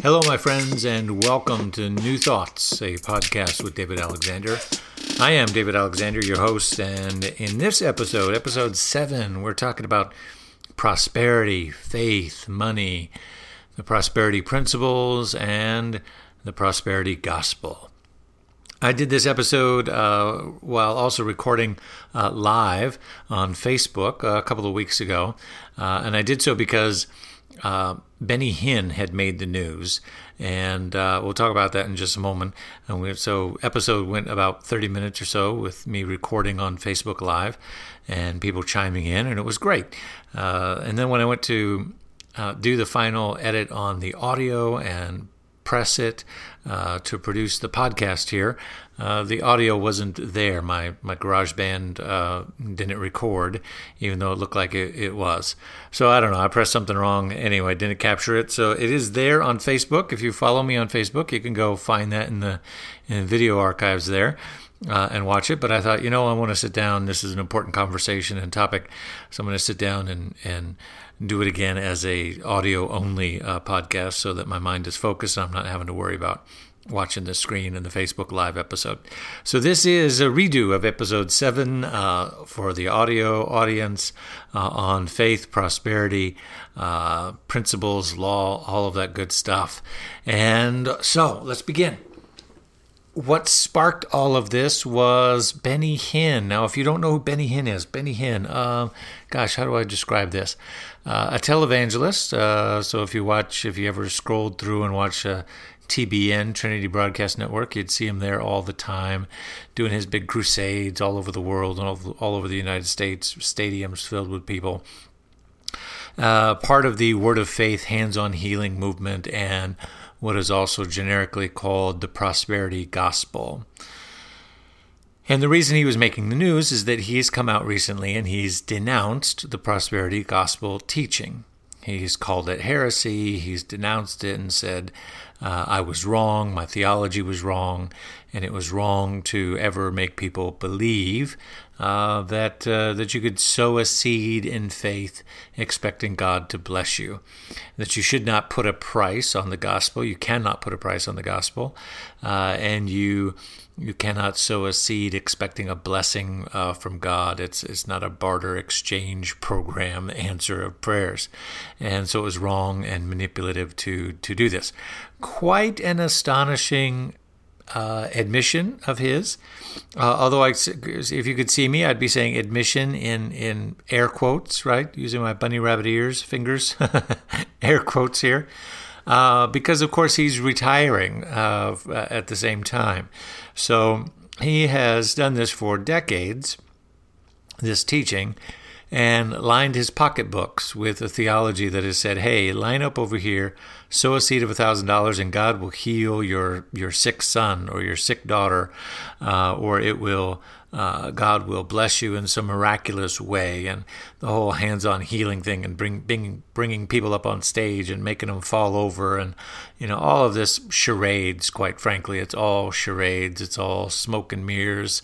Hello, my friends, and welcome to New Thoughts, a podcast with David Alexander. I am David Alexander, your host, and in this episode, episode seven, we're talking about prosperity, faith, money, the prosperity principles, and the prosperity gospel. I did this episode uh, while also recording uh, live on Facebook a couple of weeks ago, uh, and I did so because uh, Benny Hinn had made the news, and uh, we'll talk about that in just a moment. And we, so, episode went about 30 minutes or so with me recording on Facebook Live, and people chiming in, and it was great. Uh, and then when I went to uh, do the final edit on the audio and press it uh, to produce the podcast here. Uh, the audio wasn't there. My my GarageBand uh, didn't record, even though it looked like it, it, was. So I don't know. I pressed something wrong anyway. Didn't capture it. So it is there on Facebook. If you follow me on Facebook, you can go find that in the in the video archives there. Uh, and watch it. But I thought, you know, I want to sit down. This is an important conversation and topic, so I'm going to sit down and and do it again as a audio only uh, podcast so that my mind is focused. I'm not having to worry about watching the screen in the Facebook Live episode. So this is a redo of episode seven uh, for the audio audience uh, on faith, prosperity, uh, principles, law, all of that good stuff. And so let's begin what sparked all of this was Benny Hinn. Now, if you don't know who Benny Hinn is, Benny Hinn, uh, gosh, how do I describe this? Uh, a televangelist. Uh, so if you watch, if you ever scrolled through and watch uh, TBN, Trinity Broadcast Network, you'd see him there all the time, doing his big crusades all over the world and all, all over the United States, stadiums filled with people. Uh, part of the Word of Faith hands on healing movement and what is also generically called the prosperity gospel. And the reason he was making the news is that he's come out recently and he's denounced the prosperity gospel teaching. He's called it heresy, he's denounced it and said, uh, I was wrong, my theology was wrong, and it was wrong to ever make people believe uh, that uh, that you could sow a seed in faith, expecting God to bless you. That you should not put a price on the gospel. You cannot put a price on the gospel, uh, and you you cannot sow a seed expecting a blessing uh, from God. It's it's not a barter exchange program answer of prayers, and so it was wrong and manipulative to to do this. Quite an astonishing uh, admission of his. Uh, although, I, if you could see me, I'd be saying admission in, in air quotes, right? Using my bunny rabbit ears, fingers, air quotes here. Uh, because, of course, he's retiring uh, at the same time. So he has done this for decades, this teaching and lined his pocketbooks with a theology that has said, hey, line up over here, sow a seed of a $1,000, and God will heal your, your sick son or your sick daughter, uh, or it will. Uh, God will bless you in some miraculous way, and the whole hands-on healing thing, and bring, bring, bringing people up on stage and making them fall over, and you know all of this charades. Quite frankly, it's all charades. It's all smoke and mirrors,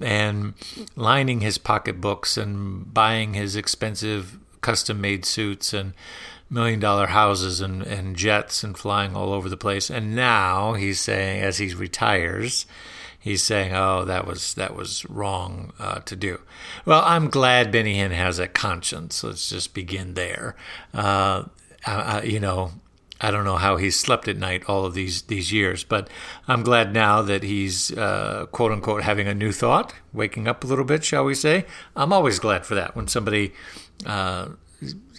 and lining his pocketbooks and buying his expensive custom made suits and million dollar houses and, and jets and flying all over the place. And now he's saying, as he retires, he's saying, "Oh, that was that was wrong uh, to do." Well, I'm glad Benny Hinn has a conscience. Let's just begin there. Uh, I, I, you know, I don't know how he's slept at night all of these these years, but I'm glad now that he's uh, quote unquote having a new thought, waking up a little bit, shall we say? I'm always glad for that when somebody uh,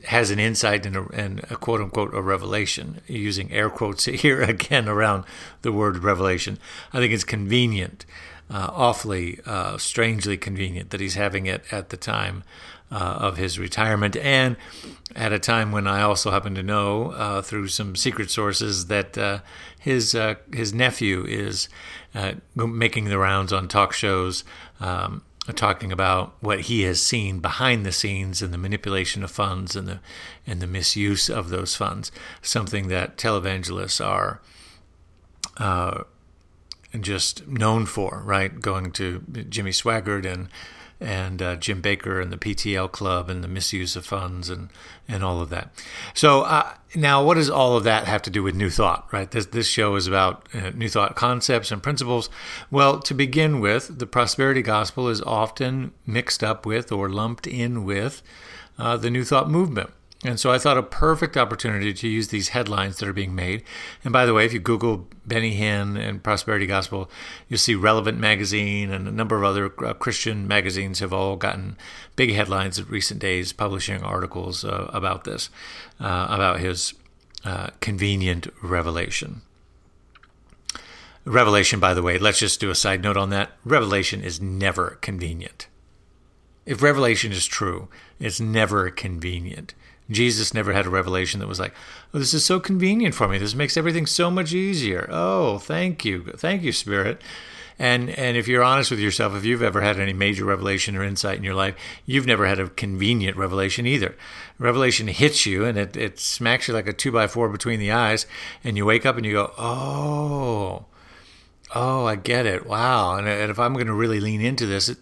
has an insight and a, and a quote unquote a revelation, using air quotes here again around the word revelation. I think it's convenient, uh, awfully uh, strangely convenient that he's having it at the time uh, of his retirement, and at a time when I also happen to know uh, through some secret sources that uh, his uh, his nephew is making the rounds on talk shows. Um, talking about what he has seen behind the scenes and the manipulation of funds and the and the misuse of those funds, something that televangelists are uh, just known for, right? Going to Jimmy Swaggart and and uh, Jim Bakker and the PTL Club and the misuse of funds and and all of that. So uh, now, what does all of that have to do with New Thought? Right. This this show is about uh, New Thought concepts and principles. Well, to begin with, the prosperity gospel is often mixed up with or lumped in with uh, the New Thought movement. And so I thought a perfect opportunity to use these headlines that are being made. And by the way, if you Google Benny Hinn and Prosperity Gospel, you'll see Relevant Magazine and a number of other uh, Christian magazines have all gotten big headlines in recent days, publishing articles uh, about this, uh, about his uh, convenient revelation. Revelation, by the way, let's just do a side note on that. Revelation is never convenient. If revelation is true, it's never convenient. Jesus never had a revelation that was like, oh, this is so convenient for me. This makes everything so much easier. Oh, thank you. Thank you, Spirit. And and if you're honest with yourself, if you've ever had any major revelation or insight in your life, you've never had a convenient revelation either. Revelation hits you and it, it smacks you like a two by four between the eyes, and you wake up and you go, Oh, oh, I get it. Wow. And, and if I'm going to really lean into this, it,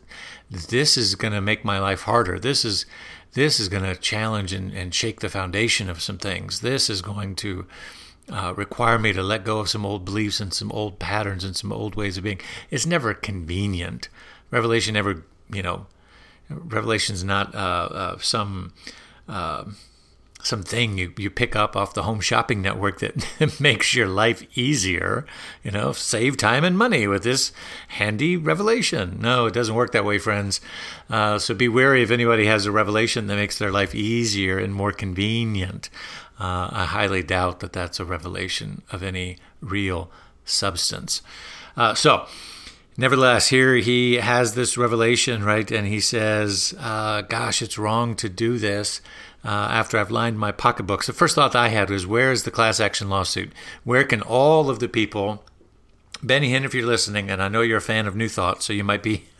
this is going to make my life harder. This is this is going to challenge and, and shake the foundation of some things. This is going to uh, require me to let go of some old beliefs and some old patterns and some old ways of being. It's never convenient. Revelation never, you know, Revelation's not uh, uh, some uh, something you, you pick up off the home shopping network that makes your life easier, you know, save time and money with this handy revelation. No, it doesn't work that way, friends. Uh, so be wary if anybody has a revelation that makes their life easier and more convenient. Uh, I highly doubt that that's a revelation of any real substance. Uh, so, Nevertheless, here he has this revelation, right? And he says, uh, Gosh, it's wrong to do this uh, after I've lined my pocketbooks. The first thought I had was, where is the class action lawsuit? Where can all of the people, Benny Hinn, if you're listening, and I know you're a fan of New Thought, so you might be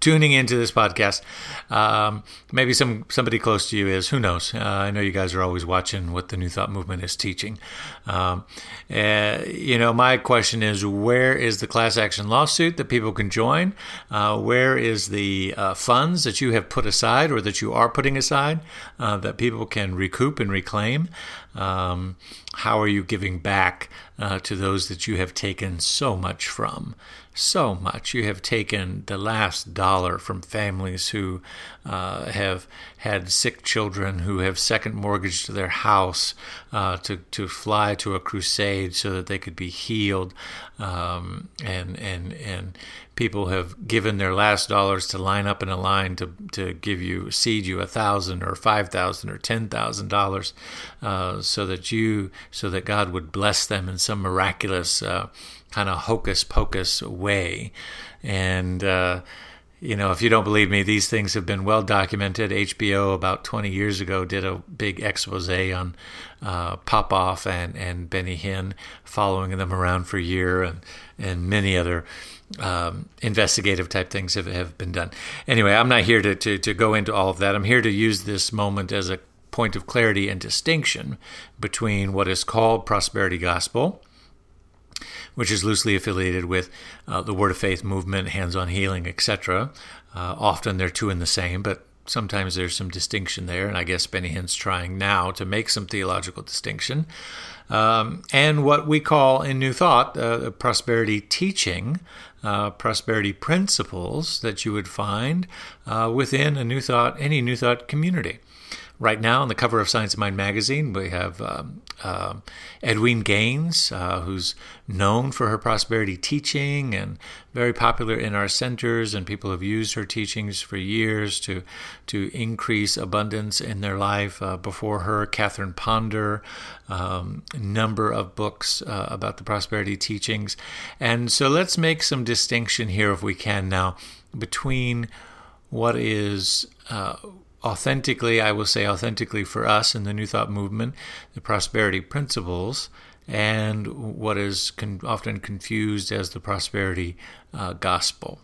tuning into this podcast. Um, maybe some somebody close to you is. Who knows? Uh, I know you guys are always watching what the New Thought movement is teaching. Um, uh, you know, my question is, where is the class action lawsuit that people can join? Uh, where is the uh, funds that you have put aside or that you are putting aside uh, that people can recoup and reclaim? Um, how are you giving back uh, to those that you have taken so much from? So much. You have taken the last dollar from families who uh, have had sick children, who have second mortgaged their house uh, to, to fly to a crusade so that they could be healed. Um, and, and, and people have given their last dollars to line up in a line to, to give you, seed you a thousand or five thousand or ten thousand uh, dollars so that you, so that God would bless them in some miraculous uh, kind of hocus pocus way. And, uh, you know, if you don't believe me, these things have been well documented. HBO about 20 years ago did a big expose on uh, Popoff and, and Benny Hinn, following them around for a year, and, and many other um, investigative type things have, have been done. Anyway, I'm not here to, to, to go into all of that. I'm here to use this moment as a point of clarity and distinction between what is called prosperity gospel which is loosely affiliated with uh, the Word of Faith movement, hands on healing, etc. Uh, often they're two in the same, but sometimes there's some distinction there, and I guess Benny Hinn's trying now to make some theological distinction. Um, and what we call in New Thought uh, prosperity teaching, uh, prosperity principles that you would find uh, within a New Thought, any New Thought community. Right now, on the cover of Science of Mind magazine, we have um, uh, Edwene Gaines, uh, who's known for her prosperity teaching and very popular in our centers, and people have used her teachings for years to to increase abundance in their life. Uh, before her, Catherine Ponder, um, number of books uh, about the prosperity teachings, and so let's make some distinction here, if we can, now between what is uh, authentically, I will say authentically for us in the New Thought movement, the prosperity principles, and what is con- often confused as the prosperity uh, gospel.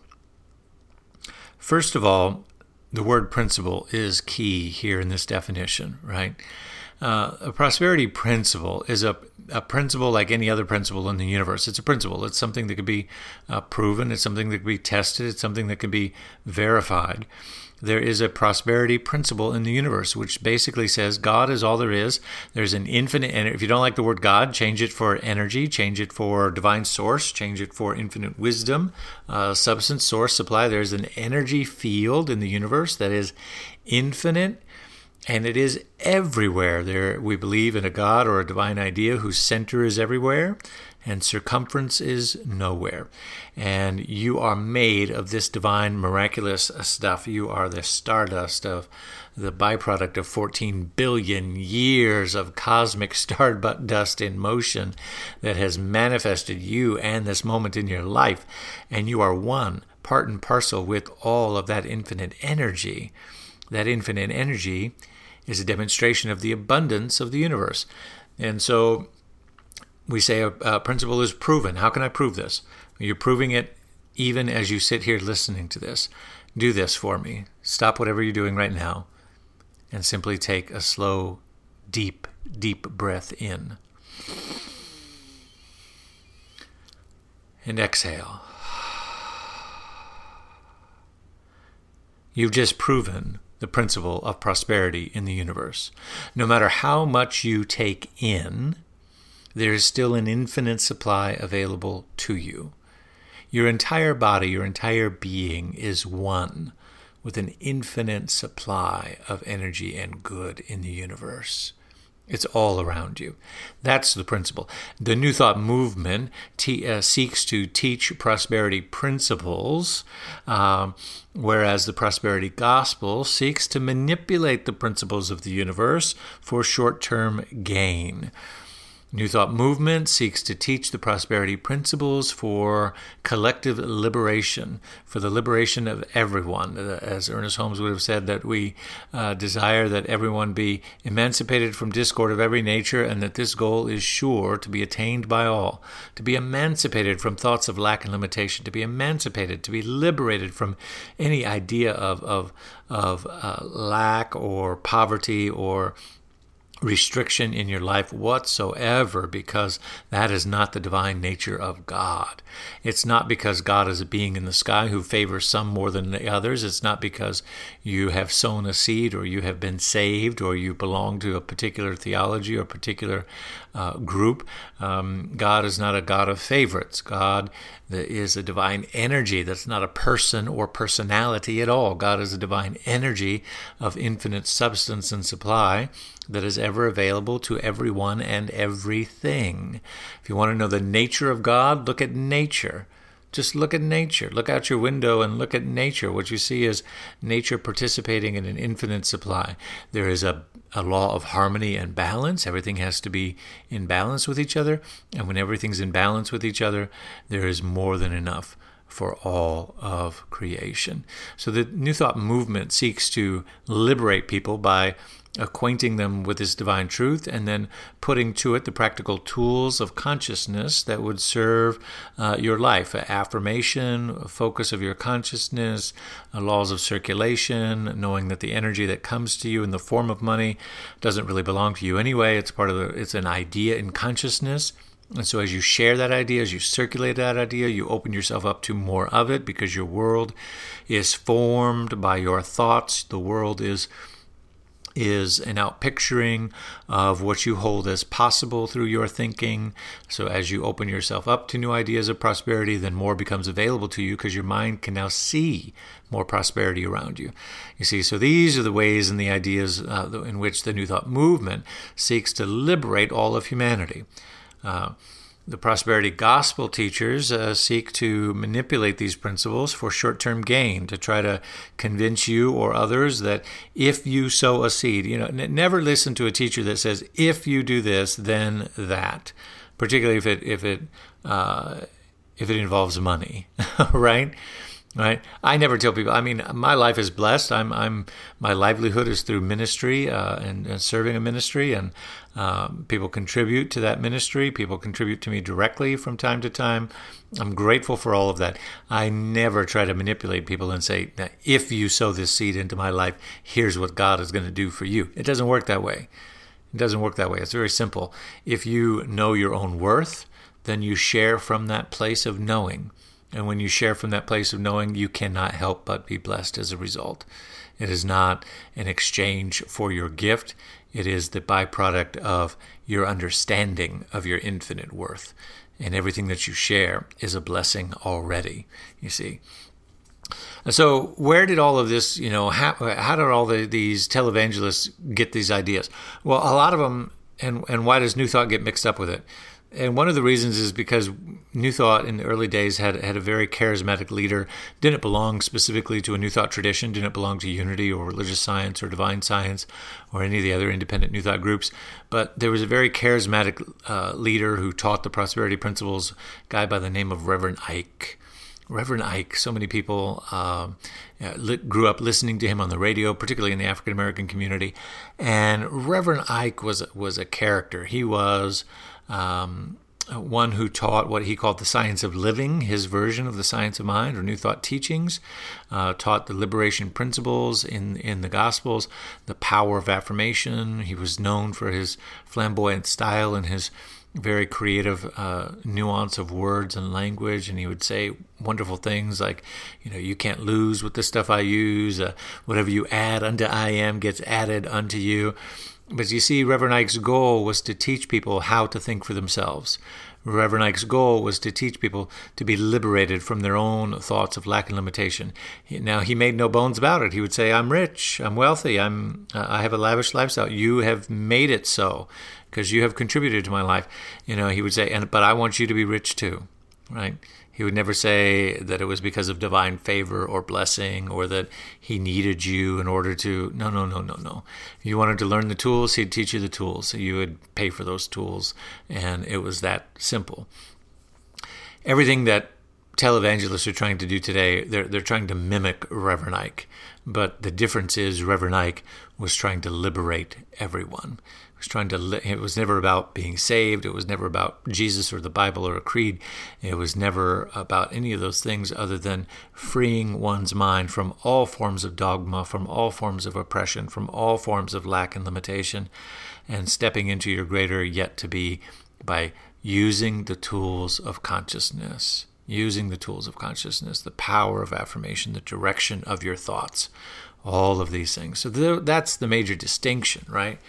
First of all, the word principle is key here in this definition, right? uh, a prosperity principle is a, a principle like any other principle in the universe. It's a principle. It's something that can be uh, proven. It's something that can be tested. It's something that can be verified there is a prosperity principle in the universe, which basically says God is all there is. There's an infinite, and if you don't like the word God, change it for energy, change it for divine source, change it for infinite wisdom, uh, substance, source, supply. There's an energy field in the universe that is infinite and it is everywhere. There, we believe in a God or a divine idea whose center is everywhere, and circumference is nowhere. And you are made of this divine, miraculous stuff. You are the stardust of the byproduct of 14 billion years of cosmic stardust in motion that has manifested you and this moment in your life. And you are one, part and parcel with all of that infinite energy. That infinite energy is a demonstration of the abundance of the universe. And so we say a, a, principle is proven. How can I prove this? You're proving it even as you sit here listening to this. Do this for me. Stop whatever you're doing right now and simply take a slow, deep, deep breath in. And exhale. You've just proven the principle of prosperity in the universe. No matter how much you take in, there is still an infinite supply available to you. Your entire body, your entire being is one with an infinite supply of energy and good in the universe. It's all around you. That's the principle. The New Thought movement uh, seeks to teach prosperity principles, um, whereas the prosperity gospel seeks to manipulate the principles of the universe for short term gain. New Thought Movement seeks to teach the prosperity principles for collective liberation, for the liberation of everyone. Uh, as Ernest Holmes would have said, that we uh, desire that everyone be emancipated from discord of every nature, and that this goal is sure to be attained by all. To be emancipated from thoughts of lack and limitation, to be emancipated, to be liberated from any idea of, of, of uh, lack or poverty or restriction in your life whatsoever because that is not the divine nature of God. It's not because God is a being in the sky who favors some more than the others. It's not because you have sown a seed or you have been saved or you belong to a particular theology or particular uh, group. Um, God is not a God of favorites. God is a divine energy that's not a person or personality at all. God is a divine energy of infinite substance and supply that is ever available to everyone and everything. If you want to know the nature of God, look at nature. Just look at nature. Look out your window and look at nature. What you see is nature participating in an infinite supply. There is a, a law of harmony and balance. Everything has to be in balance with each other. And when everything's in balance with each other, there is more than enough for all of creation. So the New Thought movement seeks to liberate people by acquainting them with this divine truth and then putting to it the practical tools of consciousness that would serve uh, your life affirmation, focus of your consciousness, uh, laws of circulation, knowing that the energy that comes to you in the form of money doesn't really belong to you anyway. It's part of the, it's an idea in consciousness. And so, as you share that idea, as you circulate that idea, you open yourself up to more of it because your world is formed by your thoughts. The world is is an outpicturing of what you hold as possible through your thinking. So, as you open yourself up to new ideas of prosperity, then more becomes available to you because your mind can now see more prosperity around you. You see, so these are the ways and the ideas uh, in which the New Thought movement seeks to liberate all of humanity. Uh, the prosperity gospel teachers uh, seek to manipulate these principles for short term gain to try to convince you or others that if you sow a seed, you know, n- never listen to a teacher that says, if you do this, then that, particularly if it, if it, uh, if it involves money, right? Right i never tell people i mean my life is blessed i'm i'm my livelihood is through ministry uh, and, and, serving a ministry and um, people contribute to that ministry people contribute to me directly from time to time i'm grateful for all of that i never try to manipulate people and say if you sow this seed into my life here's what god is going to do for you it doesn't work that way It doesn't work that way. It's very simple. If you know your own worth, then you share from that place of knowing. And when you share from that place of knowing, you cannot help but be blessed as a result. It is not an exchange for your gift, it is the byproduct of your understanding of your infinite worth. And everything that you share is a blessing already, you see. So, where did all of this, you know, how, how did all the, these televangelists get these ideas? Well, a lot of them, and, and why does New Thought get mixed up with it? And one of the reasons is because New Thought in the early days had had a very charismatic leader. Didn't belong specifically to a New Thought tradition. Didn't belong to Unity or religious science or divine science or any of the other independent New Thought groups. But there was a very charismatic uh, leader who taught the prosperity principles. Guy by the name of Reverend Ike. Reverend Ike. So many people uh, grew up listening to him on the radio, particularly in the African American community. And Reverend Ike was was a character. He was um, one who taught what he called the science of living, his version of the science of mind or New Thought teachings, uh, taught the liberation principles in, in the Gospels, the power of affirmation. He was known for his flamboyant style and his very creative uh, nuance of words and language, and he would say wonderful things like, you know, you can't lose with the stuff I use. Uh, whatever you add unto I am gets added unto you. But you see, Reverend Ike's goal was to teach people how to think for themselves. Reverend Ike's goal was to teach people to be liberated from their own thoughts of lack and limitation. Now, he made no bones about it. He would say, "I'm rich. I'm wealthy. I'm. Uh, I have a lavish lifestyle. You have made it so, because you have contributed to my life." You know, he would say, "And but I want you to be rich too." Right? He would never say that it was because of divine favor or blessing or that he needed you in order to. No, no, no, no, no. If you wanted to learn the tools, he'd teach you the tools. You would pay for those tools. And it was that simple. Everything that televangelists are trying to do today, they're, they're trying to mimic Reverend Ike. But the difference is Reverend Ike was trying to liberate everyone was trying to li- it was never about being saved it was never about jesus or the bible or a creed it was never about any of those things other than freeing one's mind from all forms of dogma from all forms of oppression from all forms of lack and limitation and stepping into your greater yet to be by using the tools of consciousness using the tools of consciousness the power of affirmation the direction of your thoughts all of these things. So that's the major distinction right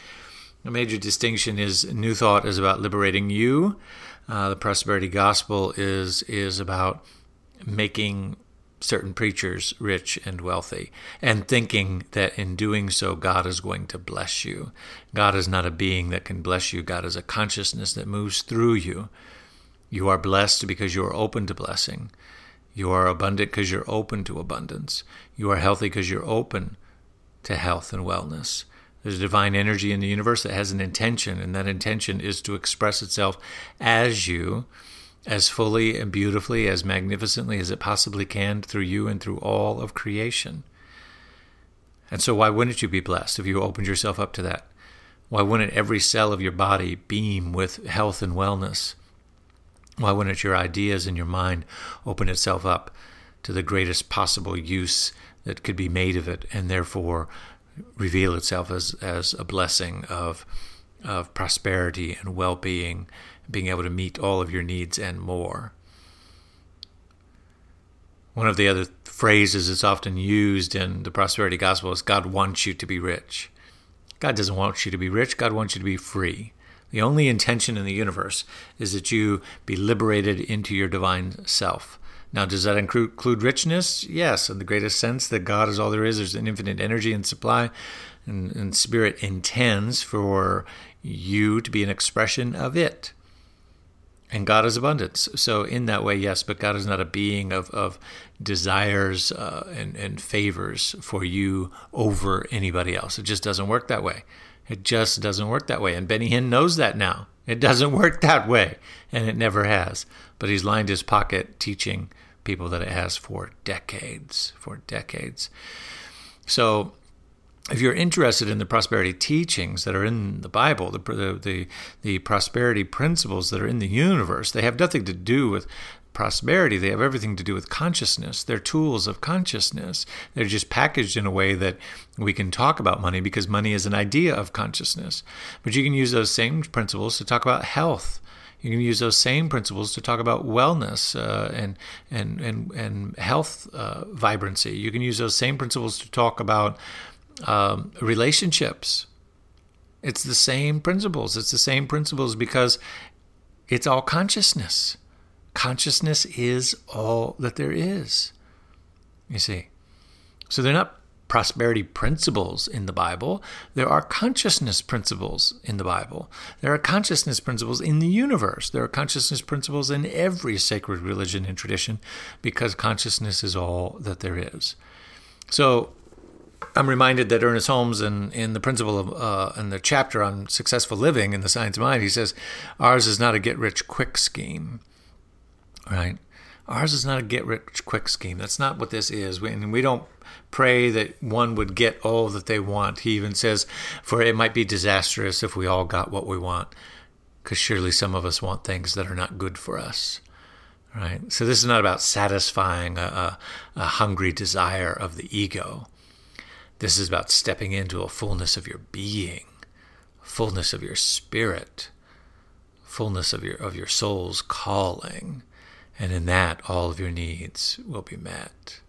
a major distinction is New Thought is about liberating you. Uh, the prosperity gospel is is about making certain preachers rich and wealthy and thinking that in doing so God is going to bless you. God is not a being that can bless you. God is a consciousness that moves through you. You are blessed because you are open to blessing. You are abundant because you're open to abundance. You are healthy because you're open to health and wellness. There's a divine energy in the universe that has an intention, and that intention is to express itself as you, as fully and beautifully, as magnificently as it possibly can through you and through all of creation. And so, why wouldn't you be blessed if you opened yourself up to that? Why wouldn't every cell of your body beam with health and wellness? Why wouldn't your ideas and your mind open itself up to the greatest possible use that could be made of it, and therefore reveal itself as, as a blessing of, of prosperity and well being, being able to meet all of your needs and more. One of the other phrases that's often used in the prosperity gospel is God wants you to be rich. God doesn't want you to be rich, God wants you to be free. The only intention in the universe is that you be liberated into your divine self. Now, does that include richness? Yes, in the greatest sense that God is all there is. There's an infinite energy and supply, and, and Spirit intends for you to be an expression of it. And God is abundance. So, in that way, yes, but God is not a being of, of desires uh, and, and favors for you over anybody else. It just doesn't work that way. It just doesn't work that way. And Benny Hinn knows that now. It doesn't work that way, and it never has. But he's lined his pocket teaching people that it has for decades, for decades. So, if you're interested in the prosperity teachings that are in the Bible, the, the, the, prosperity principles that are in the universe, they have nothing to do with prosperity, they have everything to do with consciousness. They're tools of consciousness. They're just packaged in a way that we can talk about money because money is an idea of consciousness. But you can use those same principles to talk about health. You can use those same principles to talk about wellness uh, and, and, and, and health uh, vibrancy. You can use those same principles to talk about um, relationships. It's the same principles. It's the same principles because it's all consciousness. Consciousness is all that there is. You see. So they're not prosperity principles in the Bible. There are consciousness principles in the Bible. There are consciousness principles in the universe. There are consciousness principles in every sacred religion and tradition because consciousness is all that there is. So I'm reminded that Ernest Holmes, in, in the principle of uh, in the chapter on successful living in the Science of Mind, he says, "Ours is not a get rich quick scheme, right? Ours is not a get rich quick scheme. That's not what this is. We, and we don't pray that one would get all that they want. He even says, for it might be disastrous if we all got what we want, because surely some of us want things that are not good for us." Right? So this is not about satisfying a, a, a hungry desire of the ego this is about stepping into a fullness of your being, fullness of your spirit, fullness of your of your soul's calling, and in that all of your needs will be met.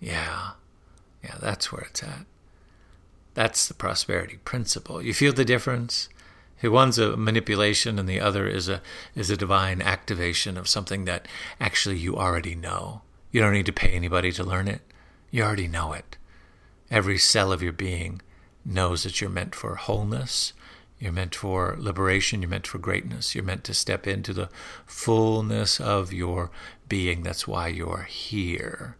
Yeah. Yeah, that's where it's at. That's the prosperity principle. You feel the difference? One's a manipulation and the other is a is a divine activation of something that actually you already know. You don't need to pay anybody to learn it. You already know it. Every cell of your being knows that you're meant for wholeness, you're meant for liberation, you're meant for greatness, you're meant to step into the fullness of your being. That's why you're here.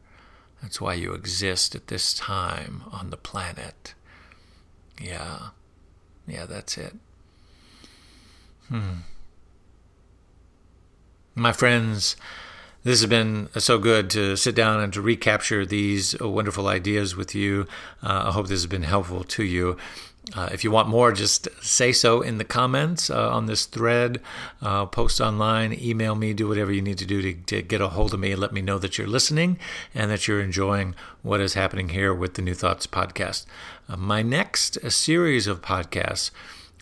That's why you exist at this time on the planet. Yeah. Yeah, that's it. Hmm. My friends, this has been so good to sit down and to recapture these wonderful ideas with you. Uh, I hope this has been helpful to you. Uh, if you want more, just say so in the comments uh, on this thread, uh, post online, email me, do whatever you need to do to, to, get a hold of me and let me know that you're listening and that you're enjoying what is happening here with the New Thoughts podcast. Uh, my next series of podcasts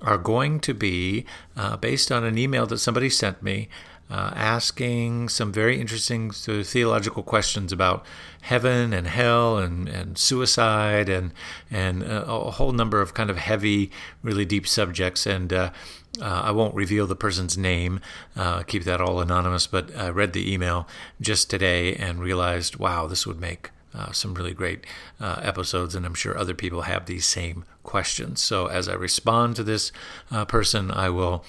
are going to be uh, based on an email that somebody sent me uh, asking some very interesting sort of theological questions about heaven and hell and, and suicide and and a, a whole number of kind of heavy, really deep subjects. And uh, uh, I won't reveal the person's name, uh, keep that all anonymous. But I read the email just today and realized, wow, this would make uh, some really great uh, episodes, and I'm sure other people have these same questions. So as I respond to this uh, person, I will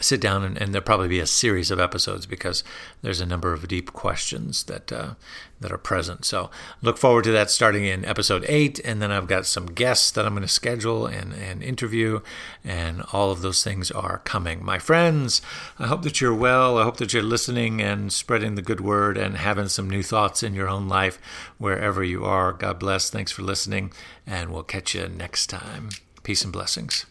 sit down and, and, there'll probably be a series of episodes because there's a number of deep questions that uh, that are present. So look forward to that starting in episode eight, and then I've got some guests that I'm going to schedule and, and interview, and all of those things are coming. My friends, I hope that you're well. I hope that you're listening and spreading the good word and having some new thoughts in your own life wherever you are. God bless. Thanks for listening, and we'll catch you next time. Peace and blessings.